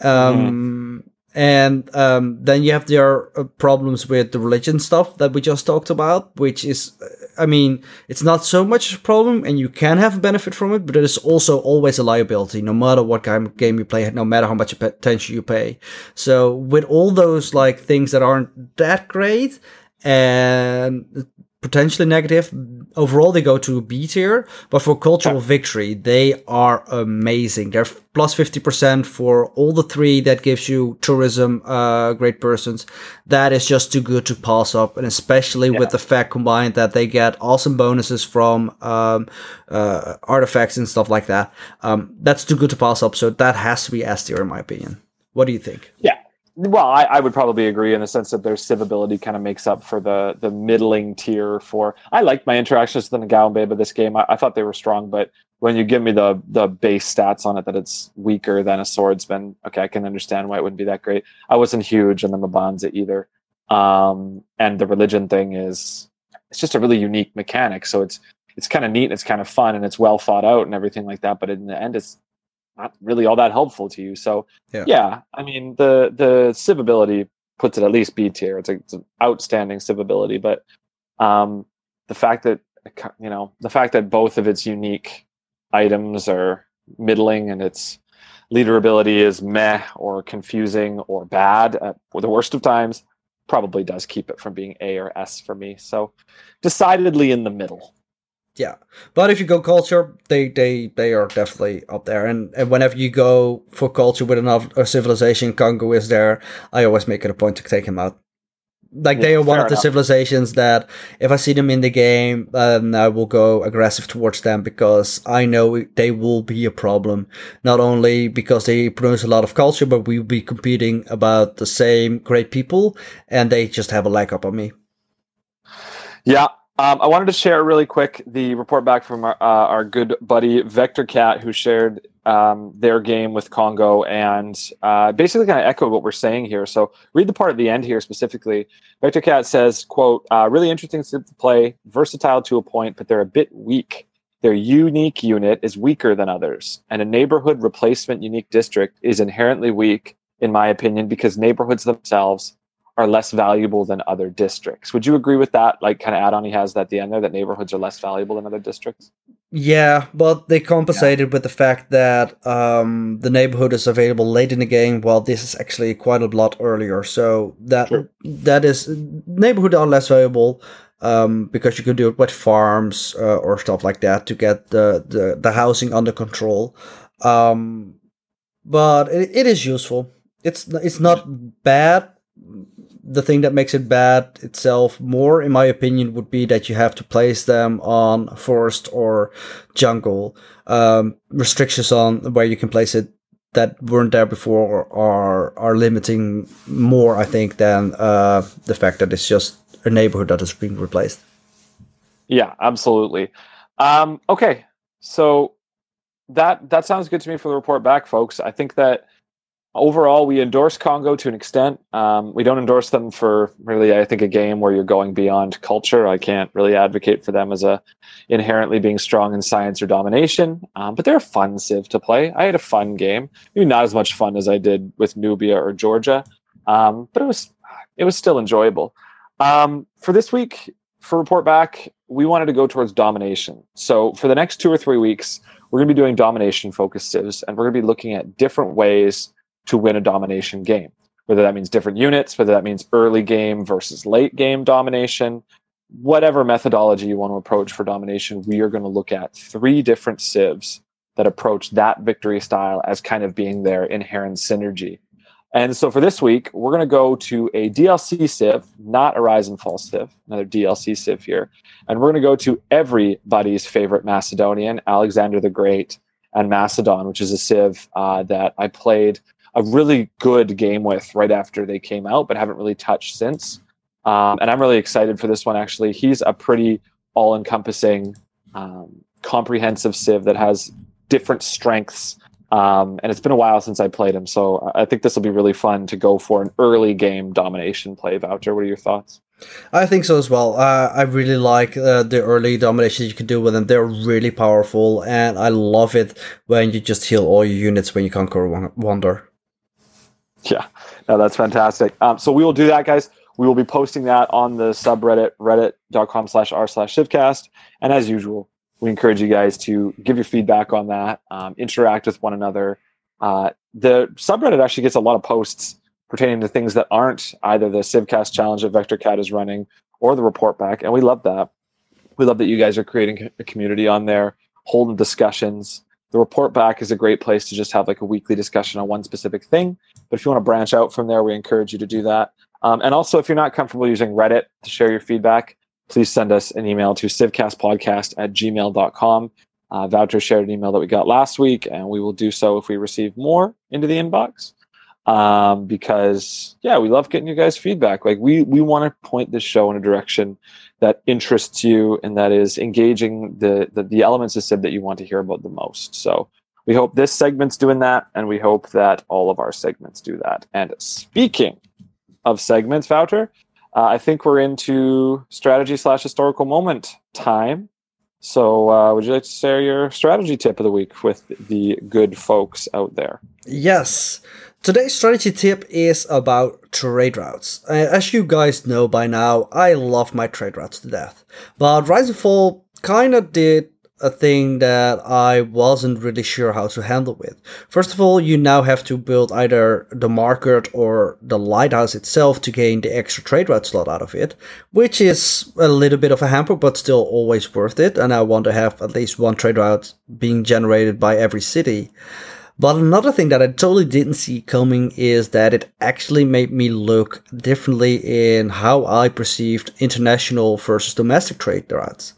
Speaker 2: Um, mm and um, then you have their uh, problems with the religion stuff that we just talked about, which is, I mean, it's not so much a problem, and you can have a benefit from it, but it is also always a liability, no matter what kind of game you play, no matter how much attention you pay. So with all those like things that aren't that great, and potentially negative. Overall, they go to B tier, but for cultural victory, they are amazing. They're plus 50% for all the three that gives you tourism, uh, great persons. That is just too good to pass up. And especially yeah. with the fact combined that they get awesome bonuses from, um, uh, artifacts and stuff like that. Um, that's too good to pass up. So that has to be S tier, in my opinion. What do you think?
Speaker 1: Yeah. Well, I, I, would probably agree in the sense that their civability kind of makes up for the the middling tier. For I liked my interactions with the Ngaumbe, but this game I, I, thought they were strong. But when you give me the the base stats on it that it's weaker than a swordsman, okay, I can understand why it wouldn't be that great. I wasn't huge on the Mbanza either, um, and the religion thing is it's just a really unique mechanic. So it's it's kind of neat, and it's kind of fun, and it's well thought out and everything like that. But in the end, it's not really all that helpful to you. So yeah, yeah I mean the the civability puts it at least B tier. It's, a, it's an outstanding civability, but um, the fact that you know the fact that both of its unique items are middling and its leader ability is meh or confusing or bad at the worst of times probably does keep it from being A or S for me. So decidedly in the middle
Speaker 2: yeah. But if you go culture they they they are definitely up there. And, and whenever you go for culture with another civilization congo is there i always make it a point to take him out. Like yeah, they are one of the civilizations that if i see them in the game then i will go aggressive towards them because i know they will be a problem. Not only because they produce a lot of culture but we will be competing about the same great people and they just have a leg up on me.
Speaker 1: Yeah um, I wanted to share really quick the report back from our, uh, our good buddy Vector Cat, who shared um, their game with Congo and uh, basically kind of echoed what we're saying here. So read the part at the end here specifically. Vector Cat says, "quote uh, Really interesting to play, versatile to a point, but they're a bit weak. Their unique unit is weaker than others, and a neighborhood replacement unique district is inherently weak, in my opinion, because neighborhoods themselves." Are less valuable than other districts. Would you agree with that? Like kind of add on he has that at the end there that neighborhoods are less valuable than other districts?
Speaker 2: Yeah, but they compensated yeah. with the fact that um, the neighborhood is available late in the game, while this is actually quite a lot earlier. So that True. that is neighborhood are less valuable um, because you can do it with farms uh, or stuff like that to get the, the, the housing under control. Um, but it, it is useful. It's it's not bad. The thing that makes it bad itself more, in my opinion, would be that you have to place them on forest or jungle. Um, restrictions on where you can place it that weren't there before are are limiting more, I think, than uh, the fact that it's just a neighborhood that is being replaced.
Speaker 1: Yeah, absolutely. Um, okay, so that that sounds good to me for the report back, folks. I think that overall we endorse Congo to an extent. Um, we don't endorse them for really, I think, a game where you're going beyond culture. I can't really advocate for them as a inherently being strong in science or domination. Um, but they're a fun civ to play. I had a fun game, maybe not as much fun as I did with Nubia or Georgia, um, but it was it was still enjoyable. Um, for this week, for report back, we wanted to go towards domination. So for the next two or three weeks we're going to be doing domination focused civs and we're going to be looking at different ways to win a domination game whether that means different units whether that means early game versus late game domination whatever methodology you want to approach for domination we are going to look at three different civs that approach that victory style as kind of being their inherent synergy and so for this week, we're going to go to a DLC Civ, not a Rise and Fall Civ, another DLC Civ here. And we're going to go to everybody's favorite Macedonian, Alexander the Great, and Macedon, which is a Civ uh, that I played a really good game with right after they came out, but haven't really touched since. Um, and I'm really excited for this one, actually. He's a pretty all encompassing, um, comprehensive Civ that has different strengths um, and it's been a while since I played him, so I think this will be really fun to go for an early game domination play. Wouter, what are your thoughts?
Speaker 2: I think so as well. Uh, I really like uh, the early dominations you can do with them. They're really powerful, and I love it when you just heal all your units when you conquer Wonder.
Speaker 1: Yeah, no, that's fantastic. Um, so we will do that, guys. We will be posting that on the subreddit, reddit.com slash r slash civcast. And as usual, we encourage you guys to give your feedback on that, um, interact with one another. Uh, the subreddit actually gets a lot of posts pertaining to things that aren't either the Civcast challenge that VectorCat is running or the report back, and we love that. We love that you guys are creating a community on there, holding discussions. The report back is a great place to just have like a weekly discussion on one specific thing. But if you want to branch out from there, we encourage you to do that. Um, and also, if you're not comfortable using Reddit to share your feedback, please send us an email to civcastpodcast at gmail.com. Uh, Wouter shared an email that we got last week, and we will do so if we receive more into the inbox. Um, because yeah, we love getting you guys feedback. Like we we want to point this show in a direction that interests you and that is engaging the, the the elements of Civ that you want to hear about the most. So we hope this segment's doing that, and we hope that all of our segments do that. And speaking of segments, Wouter, uh, I think we're into strategy slash historical moment time. So, uh, would you like to share your strategy tip of the week with the good folks out there?
Speaker 2: Yes. Today's strategy tip is about trade routes. Uh, as you guys know by now, I love my trade routes to death. But Rise and Fall kind of did a thing that I wasn't really sure how to handle with. First of all, you now have to build either the market or the lighthouse itself to gain the extra trade route slot out of it, which is a little bit of a hamper, but still always worth it. And I want to have at least one trade route being generated by every city. But another thing that I totally didn't see coming is that it actually made me look differently in how I perceived international versus domestic trade routes.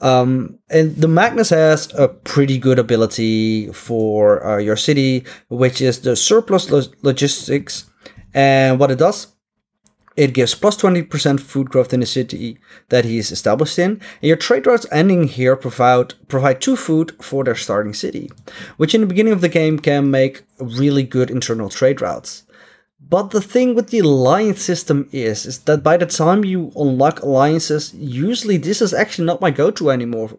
Speaker 2: Um, and the Magnus has a pretty good ability for uh, your city, which is the surplus lo- logistics. And what it does, it gives plus 20% food growth in the city that he is established in. And your trade routes ending here provide, provide two food for their starting city, which in the beginning of the game can make really good internal trade routes. But the thing with the alliance system is, is that by the time you unlock alliances, usually this is actually not my go-to anymore.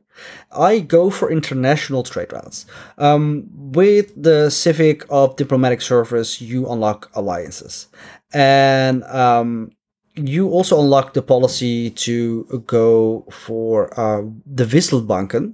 Speaker 2: I go for international trade routes. Um, with the Civic of Diplomatic Service, you unlock alliances. And um, you also unlock the policy to go for uh, the Wisselbanken,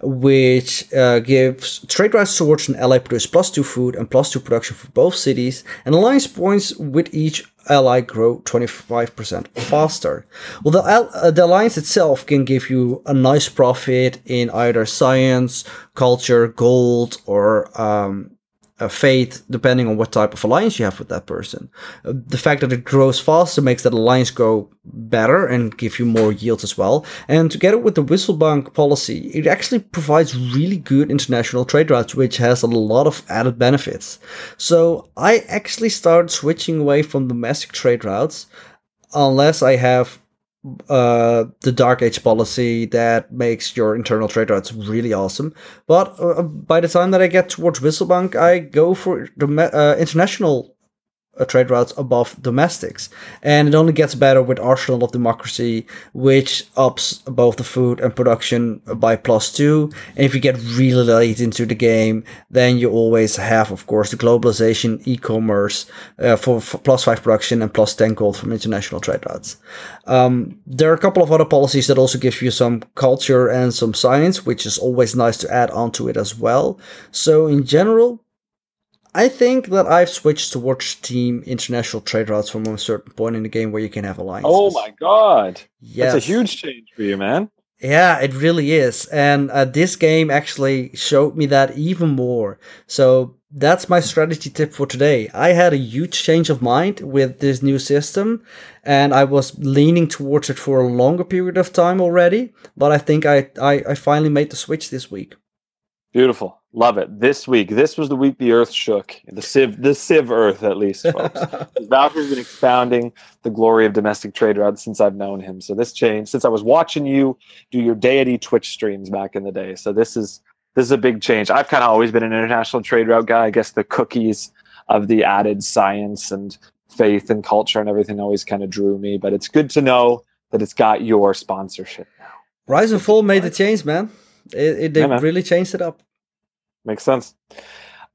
Speaker 2: which uh, gives trade rights towards an ally produce plus two food and plus two production for both cities, and alliance points with each ally grow 25% faster. Well, the, uh, the alliance itself can give you a nice profit in either science, culture, gold, or um, uh, faith, depending on what type of alliance you have with that person. Uh, the fact that it grows faster makes that alliance go better and give you more yields as well. And together with the Wisselbank policy, it actually provides really good international trade routes, which has a lot of added benefits. So I actually started switching away from domestic trade routes unless I have uh, the Dark Age policy that makes your internal trade routes really awesome. But uh, by the time that I get towards Wisselbank, I go for the uh, international trade routes above domestics. And it only gets better with Arsenal of Democracy, which ups both the food and production by plus two. And if you get really late into the game, then you always have, of course, the globalization e-commerce uh, for, for plus five production and plus 10 gold from international trade routes. Um, there are a couple of other policies that also give you some culture and some science, which is always nice to add onto it as well. So in general, I think that I've switched towards team international trade routes from a certain point in the game where you can have alliances.
Speaker 1: Oh my god! That's a huge change for you, man.
Speaker 2: Yeah, it really is. And uh, this game actually showed me that even more. So that's my strategy tip for today. I had a huge change of mind with this new system, and I was leaning towards it for a longer period of time already. But I think I, I, I finally made the switch this week.
Speaker 1: Beautiful. Love it. This week, this was the week the earth shook. The Civ, the Civ earth, at least, folks. Valkyrie's been expounding the glory of domestic trade routes since I've known him. So this changed since I was watching you do your deity Twitch streams back in the day. So this is this is a big change. I've kind of always been an international trade route guy. I guess the cookies of the added science and faith and culture and everything always kind of drew me. But it's good to know that it's got your sponsorship now.
Speaker 2: Rise and Fall made the change, man. It, it they yeah, really changed it up.
Speaker 1: Makes sense.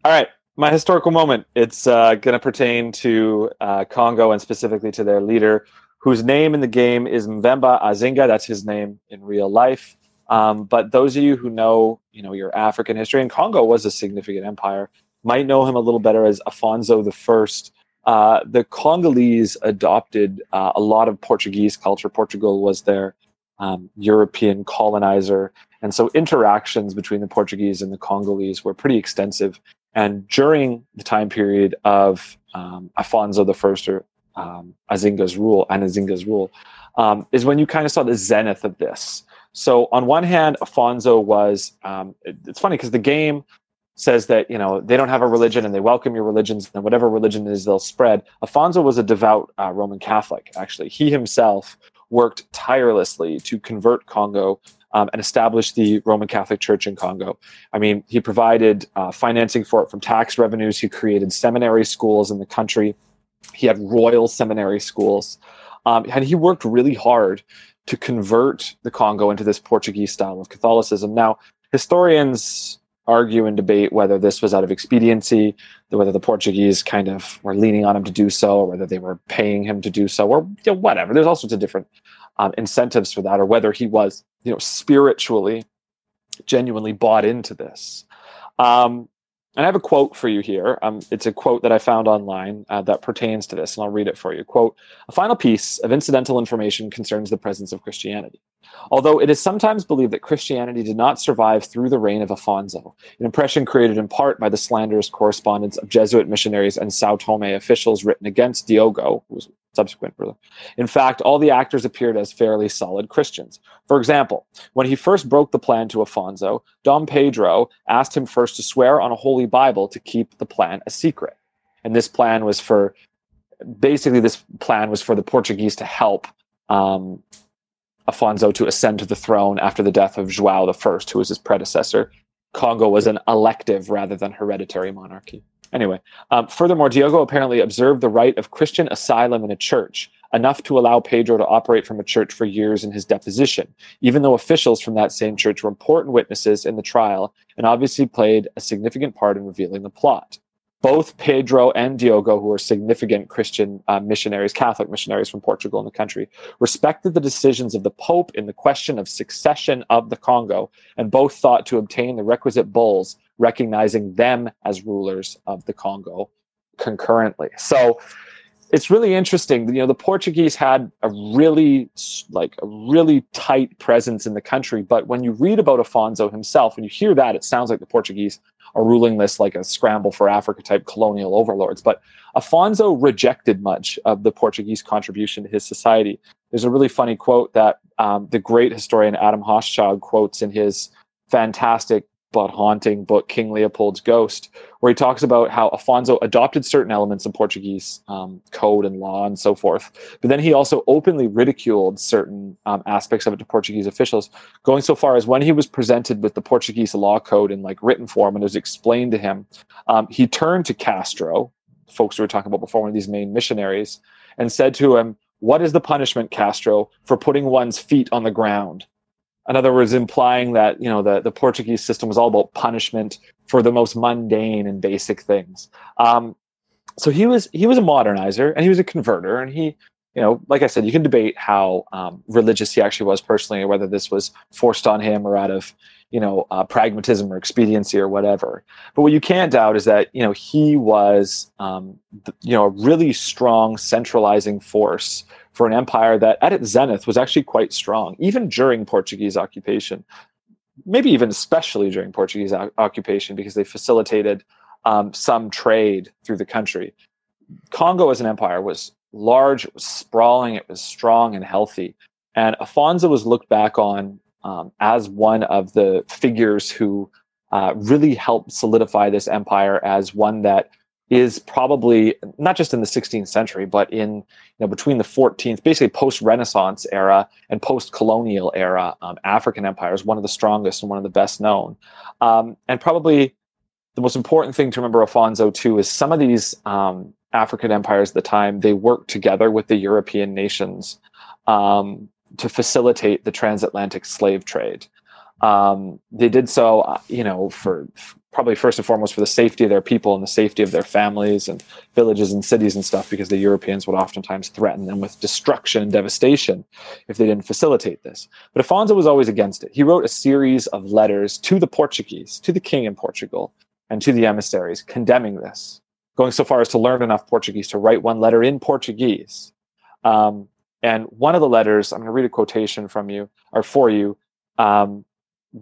Speaker 1: All right. My historical moment. It's uh, going to pertain to uh, Congo and specifically to their leader, whose name in the game is Mvemba Azinga. That's his name in real life. Um, but those of you who know, you know, your African history, and Congo was a significant empire, might know him a little better as Afonso the First. Uh, the Congolese adopted uh, a lot of Portuguese culture. Portugal was their um, European colonizer, and so interactions between the Portuguese and the Congolese were pretty extensive. And during the time period of um, Afonso I or um, Azinga's rule, and Anazinga's rule, um, is when you kind of saw the zenith of this. So on one hand, Afonso was, um, it, it's funny because the game says that, you know, they don't have a religion and they welcome your religions and whatever religion is, they'll spread. Afonso was a devout uh, Roman Catholic, actually. He himself worked tirelessly to convert Congo um, and established the Roman Catholic Church in Congo. I mean, he provided uh, financing for it from tax revenues. He created seminary schools in the country. He had royal seminary schools. Um, and he worked really hard to convert the Congo into this Portuguese style of Catholicism. Now, historians argue and debate whether this was out of expediency, whether the Portuguese kind of were leaning on him to do so, or whether they were paying him to do so, or you know, whatever. There's all sorts of different um, incentives for that, or whether he was, you know, spiritually, genuinely bought into this. Um, and I have a quote for you here. Um, it's a quote that I found online uh, that pertains to this, and I'll read it for you. Quote: A final piece of incidental information concerns the presence of Christianity. Although it is sometimes believed that Christianity did not survive through the reign of Afonso, an impression created in part by the slanderous correspondence of Jesuit missionaries and Sao Tome officials written against Diogo, who was subsequent ruler. In fact, all the actors appeared as fairly solid Christians. For example, when he first broke the plan to Afonso, Dom Pedro asked him first to swear on a holy Bible to keep the plan a secret. And this plan was for basically this plan was for the Portuguese to help um, Afonso to ascend to the throne after the death of João I, who was his predecessor. Congo was an elective rather than hereditary monarchy. Anyway, um, furthermore, Diogo apparently observed the right of Christian asylum in a church, enough to allow Pedro to operate from a church for years in his deposition, even though officials from that same church were important witnesses in the trial and obviously played a significant part in revealing the plot. both Pedro and Diogo, who were significant Christian uh, missionaries, Catholic missionaries from Portugal in the country, respected the decisions of the Pope in the question of succession of the Congo, and both thought to obtain the requisite bulls recognizing them as rulers of the Congo concurrently. So it's really interesting. You know, the Portuguese had a really like a really tight presence in the country, but when you read about Afonso himself, when you hear that, it sounds like the Portuguese are ruling this like a scramble for Africa type colonial overlords. But Afonso rejected much of the Portuguese contribution to his society. There's a really funny quote that um, the great historian Adam Hochschild quotes in his fantastic but haunting book King Leopold's Ghost, where he talks about how Afonso adopted certain elements of Portuguese um, code and law and so forth, but then he also openly ridiculed certain um, aspects of it to Portuguese officials, going so far as when he was presented with the Portuguese law code in like written form and it was explained to him, um, he turned to Castro, folks we were talking about before, one of these main missionaries, and said to him, "What is the punishment, Castro, for putting one's feet on the ground?" In other words, implying that you know the, the Portuguese system was all about punishment for the most mundane and basic things. Um, so he was he was a modernizer and he was a converter, and he you know like I said, you can debate how um, religious he actually was personally, or whether this was forced on him or out of you know uh, pragmatism or expediency or whatever. But what you can't doubt is that you know he was um, you know a really strong centralizing force for an empire that at its zenith was actually quite strong, even during Portuguese occupation, maybe even especially during Portuguese o- occupation, because they facilitated um, some trade through the country. Congo as an empire was large, it was sprawling, it was strong and healthy. And Afonso was looked back on um, as one of the figures who uh, really helped solidify this empire as one that is probably not just in the 16th century, but in you know between the 14th, basically post-Renaissance era and post-colonial era, um, African empires, one of the strongest and one of the best known. Um, and probably the most important thing to remember Afonso too is some of these um, African empires at the time they worked together with the European nations um, to facilitate the transatlantic slave trade. Um, they did so, uh, you know, for probably first and foremost for the safety of their people and the safety of their families and villages and cities and stuff, because the Europeans would oftentimes threaten them with destruction and devastation if they didn't facilitate this. But Afonso was always against it. He wrote a series of letters to the Portuguese, to the king in Portugal, and to the emissaries condemning this, going so far as to learn enough Portuguese to write one letter in Portuguese. Um, and one of the letters, I'm going to read a quotation from you or for you. Um,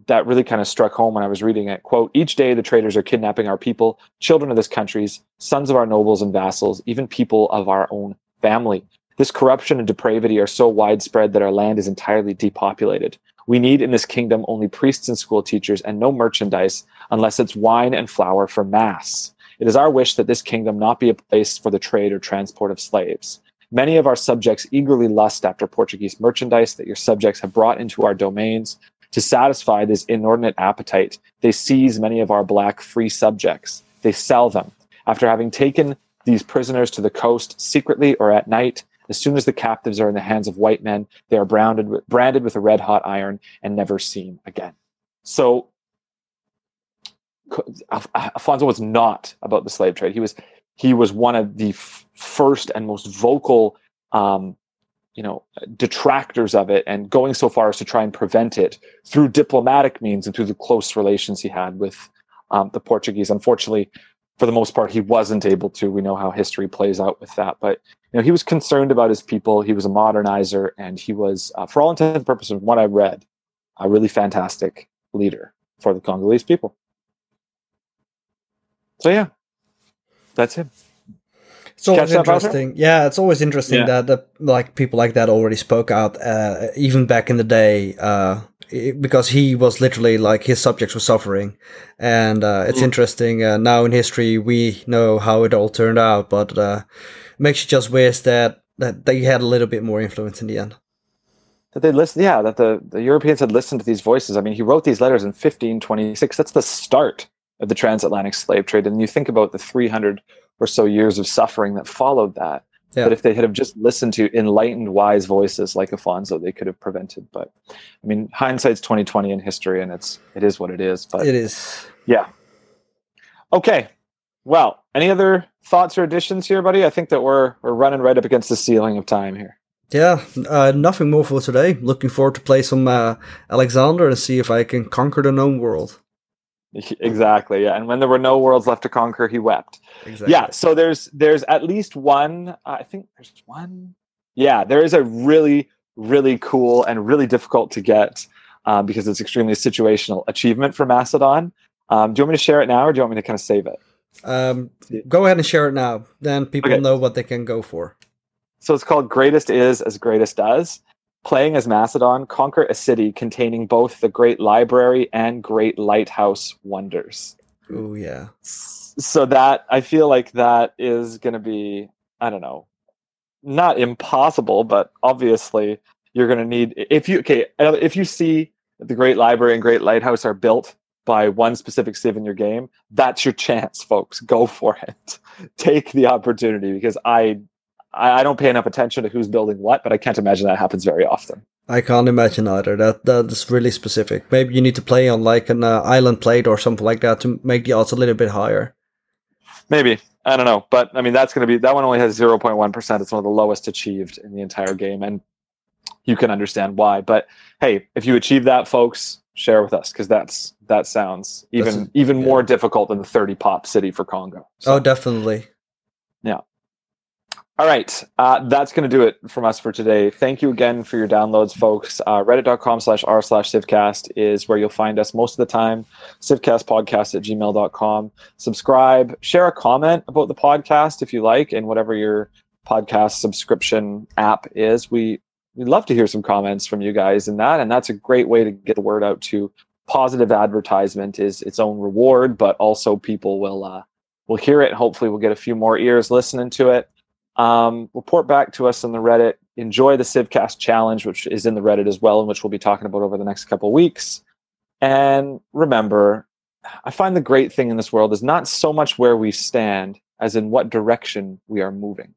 Speaker 1: that really kind of struck home when I was reading it. Quote, each day the traders are kidnapping our people, children of this country's, sons of our nobles and vassals, even people of our own family. This corruption and depravity are so widespread that our land is entirely depopulated. We need in this kingdom only priests and school teachers and no merchandise unless it's wine and flour for mass. It is our wish that this kingdom not be a place for the trade or transport of slaves. Many of our subjects eagerly lust after Portuguese merchandise that your subjects have brought into our domains, to satisfy this inordinate appetite, they seize many of our black free subjects. They sell them. After having taken these prisoners to the coast secretly or at night, as soon as the captives are in the hands of white men, they are branded with, branded with a red hot iron and never seen again. So Afonso was not about the slave trade. He was he was one of the f- first and most vocal um, you know detractors of it and going so far as to try and prevent it through diplomatic means and through the close relations he had with um, the Portuguese. Unfortunately, for the most part, he wasn't able to. We know how history plays out with that, but you know he was concerned about his people. He was a modernizer, and he was, uh, for all intents and purposes, from what I read, a really fantastic leader for the Congolese people. So yeah, that's him.
Speaker 2: It's always interesting. Yeah, it's always interesting yeah. that the, like people like that already spoke out, uh, even back in the day, uh, because he was literally like his subjects were suffering, and uh, it's mm. interesting. Uh, now in history, we know how it all turned out, but uh, makes you just wish that that they had a little bit more influence in the end.
Speaker 1: That they listen, yeah, that the, the Europeans had listened to these voices. I mean, he wrote these letters in 1526. That's the start of the transatlantic slave trade. And you think about the 300 or so years of suffering that followed that. Yeah. But if they had have just listened to enlightened, wise voices like Afonso, they could have prevented. But I mean, hindsight's twenty twenty in history, and it's it is what it is. But
Speaker 2: it is.
Speaker 1: Yeah. Okay. Well, any other thoughts or additions here, buddy? I think that we're we're running right up against the ceiling of time here.
Speaker 2: Yeah, uh, nothing more for today. Looking forward to play some uh, Alexander and see if I can conquer the known world.
Speaker 1: Exactly. Yeah. And when there were no worlds left to conquer, he wept.
Speaker 2: Exactly.
Speaker 1: Yeah. So there's there's at least one. I think there's one. Yeah, there is a really really cool and really difficult to get um, because it's extremely situational achievement for Macedon. Um, do you want me to share it now, or do you want me to kind of save it?
Speaker 2: Um, go ahead and share it now. Then people
Speaker 1: Okay.
Speaker 2: know what they can go for.
Speaker 1: So it's called Greatest Is as Greatest Does. Playing as Macedon, conquer a city containing both the Great Library and Great Lighthouse wonders.
Speaker 2: Oh yeah.
Speaker 1: So that I feel like that is going to be, I don't know, not impossible, but obviously you're going to need if you okay uh, if you see the Great Library and Great Lighthouse are built by one specific civ in your game, that's your chance, folks. Go for it. Take the opportunity because I I I don't pay enough attention to who's building what, but I can't imagine that happens very often.
Speaker 2: I can't imagine either. That that is really specific. Maybe you need to play on like an uh, island plate or something like that to make the odds a little bit higher.
Speaker 1: Maybe I don't know, but I mean that's going to be that one only has zero point one percent. It's one of the lowest achieved in the entire game, and you can understand why. But hey, if you achieve that, folks, share with us because that's that sounds even
Speaker 2: That's-
Speaker 1: even
Speaker 2: yeah.
Speaker 1: more difficult than the thirty pop city for Congo. So-
Speaker 2: Oh, definitely.
Speaker 1: All right, uh, that's going to do it from us for today. Thank you again for your downloads, folks. Uh, Reddit.com slash r slash Civcast is where you'll find us most of the time. Civcastpodcast at gmail.com. Subscribe, share a comment about the podcast if you like, and whatever your podcast subscription app is. We we'd love to hear some comments from you guys in that, and that's a great way to get the word out to positive advertisement is its own reward, but also people will uh, will hear it. Hopefully, we'll get a few more ears listening to it. Um, report back to us on the Reddit. Enjoy the Civcast challenge, which is in the Reddit as well, and which we'll be talking about over the next couple weeks. And remember, I find the great thing in this world is not so much where we stand as in what direction we are moving.